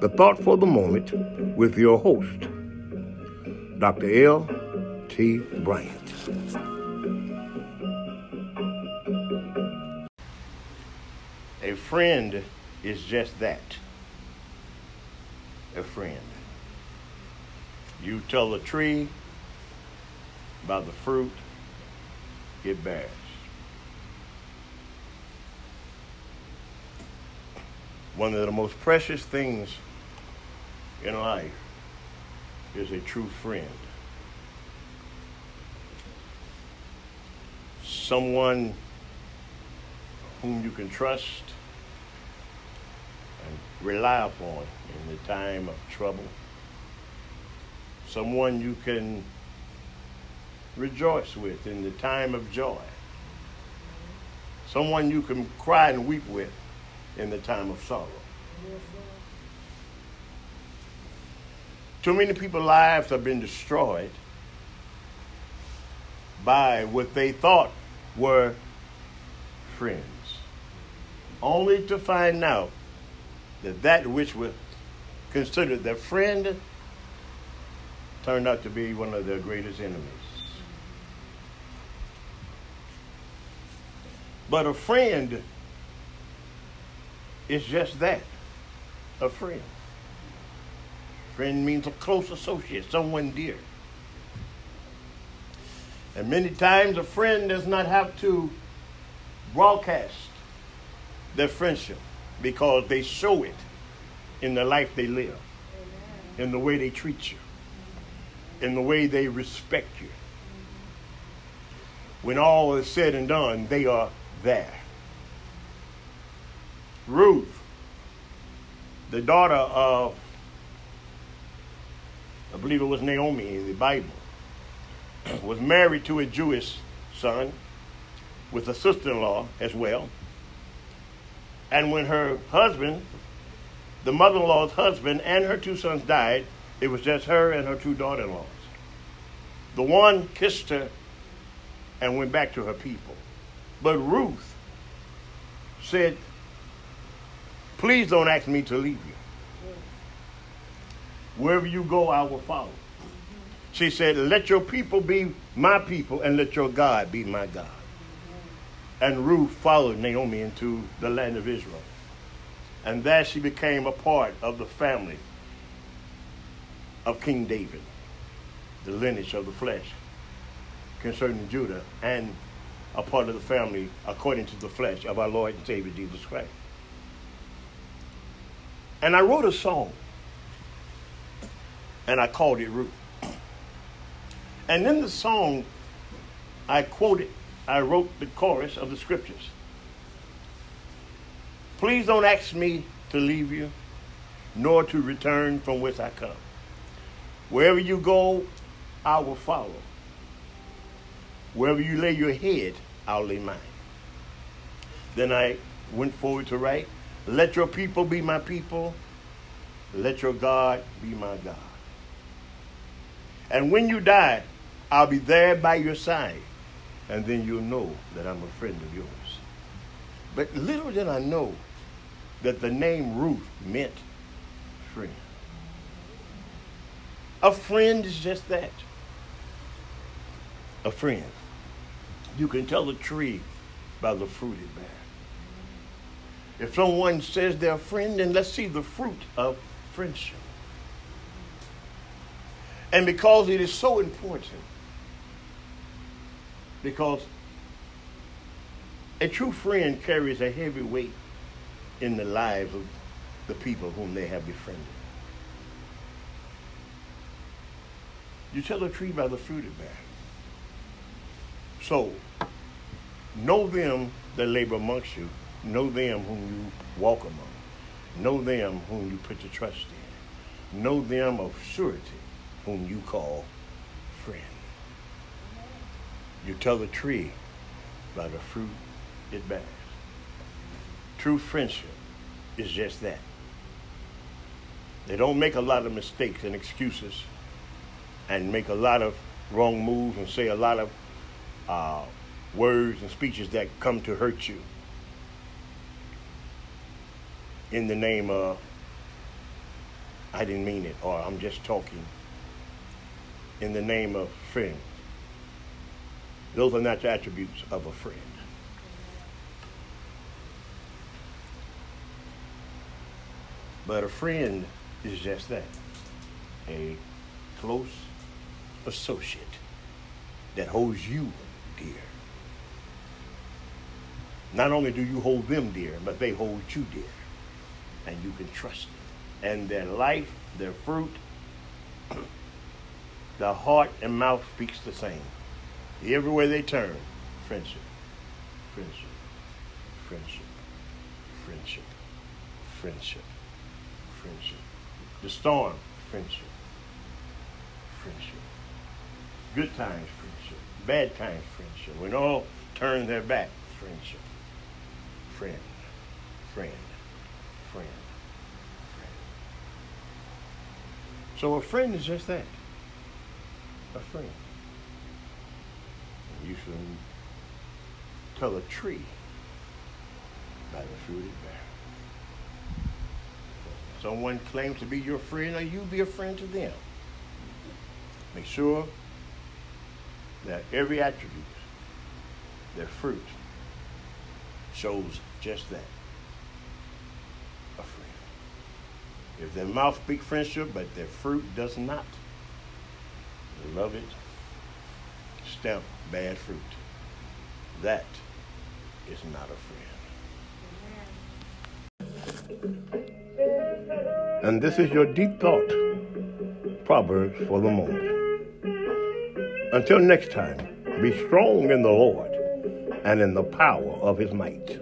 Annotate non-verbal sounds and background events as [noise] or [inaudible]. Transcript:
the thought for the moment with your host, Dr. L.T. Bryant. A friend is just that a friend. You tell a tree by the fruit it bears. One of the most precious things in life is a true friend. Someone whom you can trust and rely upon in the time of trouble. Someone you can rejoice with in the time of joy. Someone you can cry and weep with in the time of sorrow. Too many people's lives have been destroyed by what they thought were friends, only to find out that that which was considered their friend turned out to be one of their greatest enemies. But a friend is just that a friend. Friend means a close associate, someone dear. And many times a friend does not have to broadcast their friendship because they show it in the life they live, in the way they treat you, in the way they respect you. When all is said and done, they are there. Ruth, the daughter of, I believe it was Naomi in the Bible, [clears throat] was married to a Jewish son with a sister in law as well. And when her husband, the mother in law's husband, and her two sons died, it was just her and her two daughter in laws. The one kissed her and went back to her people. But Ruth said, Please don't ask me to leave you. Wherever you go, I will follow. She said, Let your people be my people, and let your God be my God. And Ruth followed Naomi into the land of Israel. And there she became a part of the family of King David, the lineage of the flesh concerning Judah, and a part of the family according to the flesh of our Lord and Savior Jesus Christ. And I wrote a song, and I called it Ruth. And in the song, I quoted I wrote the chorus of the scriptures. Please don't ask me to leave you, nor to return from whence I come. Wherever you go, I will follow. Wherever you lay your head, I'll lay mine. Then I went forward to write, Let your people be my people, let your God be my God. And when you die, I'll be there by your side and then you'll know that I'm a friend of yours. But little did I know that the name Ruth meant friend. A friend is just that. A friend. You can tell a tree by the fruit it bears. If someone says they're a friend, then let's see the fruit of friendship. And because it is so important because a true friend carries a heavy weight in the lives of the people whom they have befriended. You tell a tree by the fruit it bears. So, know them that labor amongst you, know them whom you walk among. Know them whom you put your trust in. Know them of surety whom you call friend. You tell the tree by the fruit it bears. True friendship is just that. They don't make a lot of mistakes and excuses and make a lot of wrong moves and say a lot of uh, words and speeches that come to hurt you in the name of I didn't mean it or I'm just talking in the name of friend. Those are not the attributes of a friend. But a friend is just that a close associate that holds you dear. Not only do you hold them dear, but they hold you dear. And you can trust them. And their life, their fruit, the heart and mouth speaks the same. Everywhere they turn, friendship, friendship, friendship, friendship, friendship, friendship. The storm, friendship, friendship. Good times, friendship. Bad times, friendship. When all turn their back, friendship. Friend, friend, friend, friend. So a friend is just that. A friend. You should tell a tree by the fruit it bears. Someone claims to be your friend, or you be a friend to them. Make sure that every attribute, their fruit, shows just that. A friend. If their mouth speaks friendship, but their fruit does not, love it, stamp bad fruit. That is not a friend. And this is your deep thought, Proverbs for the moment. Until next time, be strong in the Lord and in the power of his might.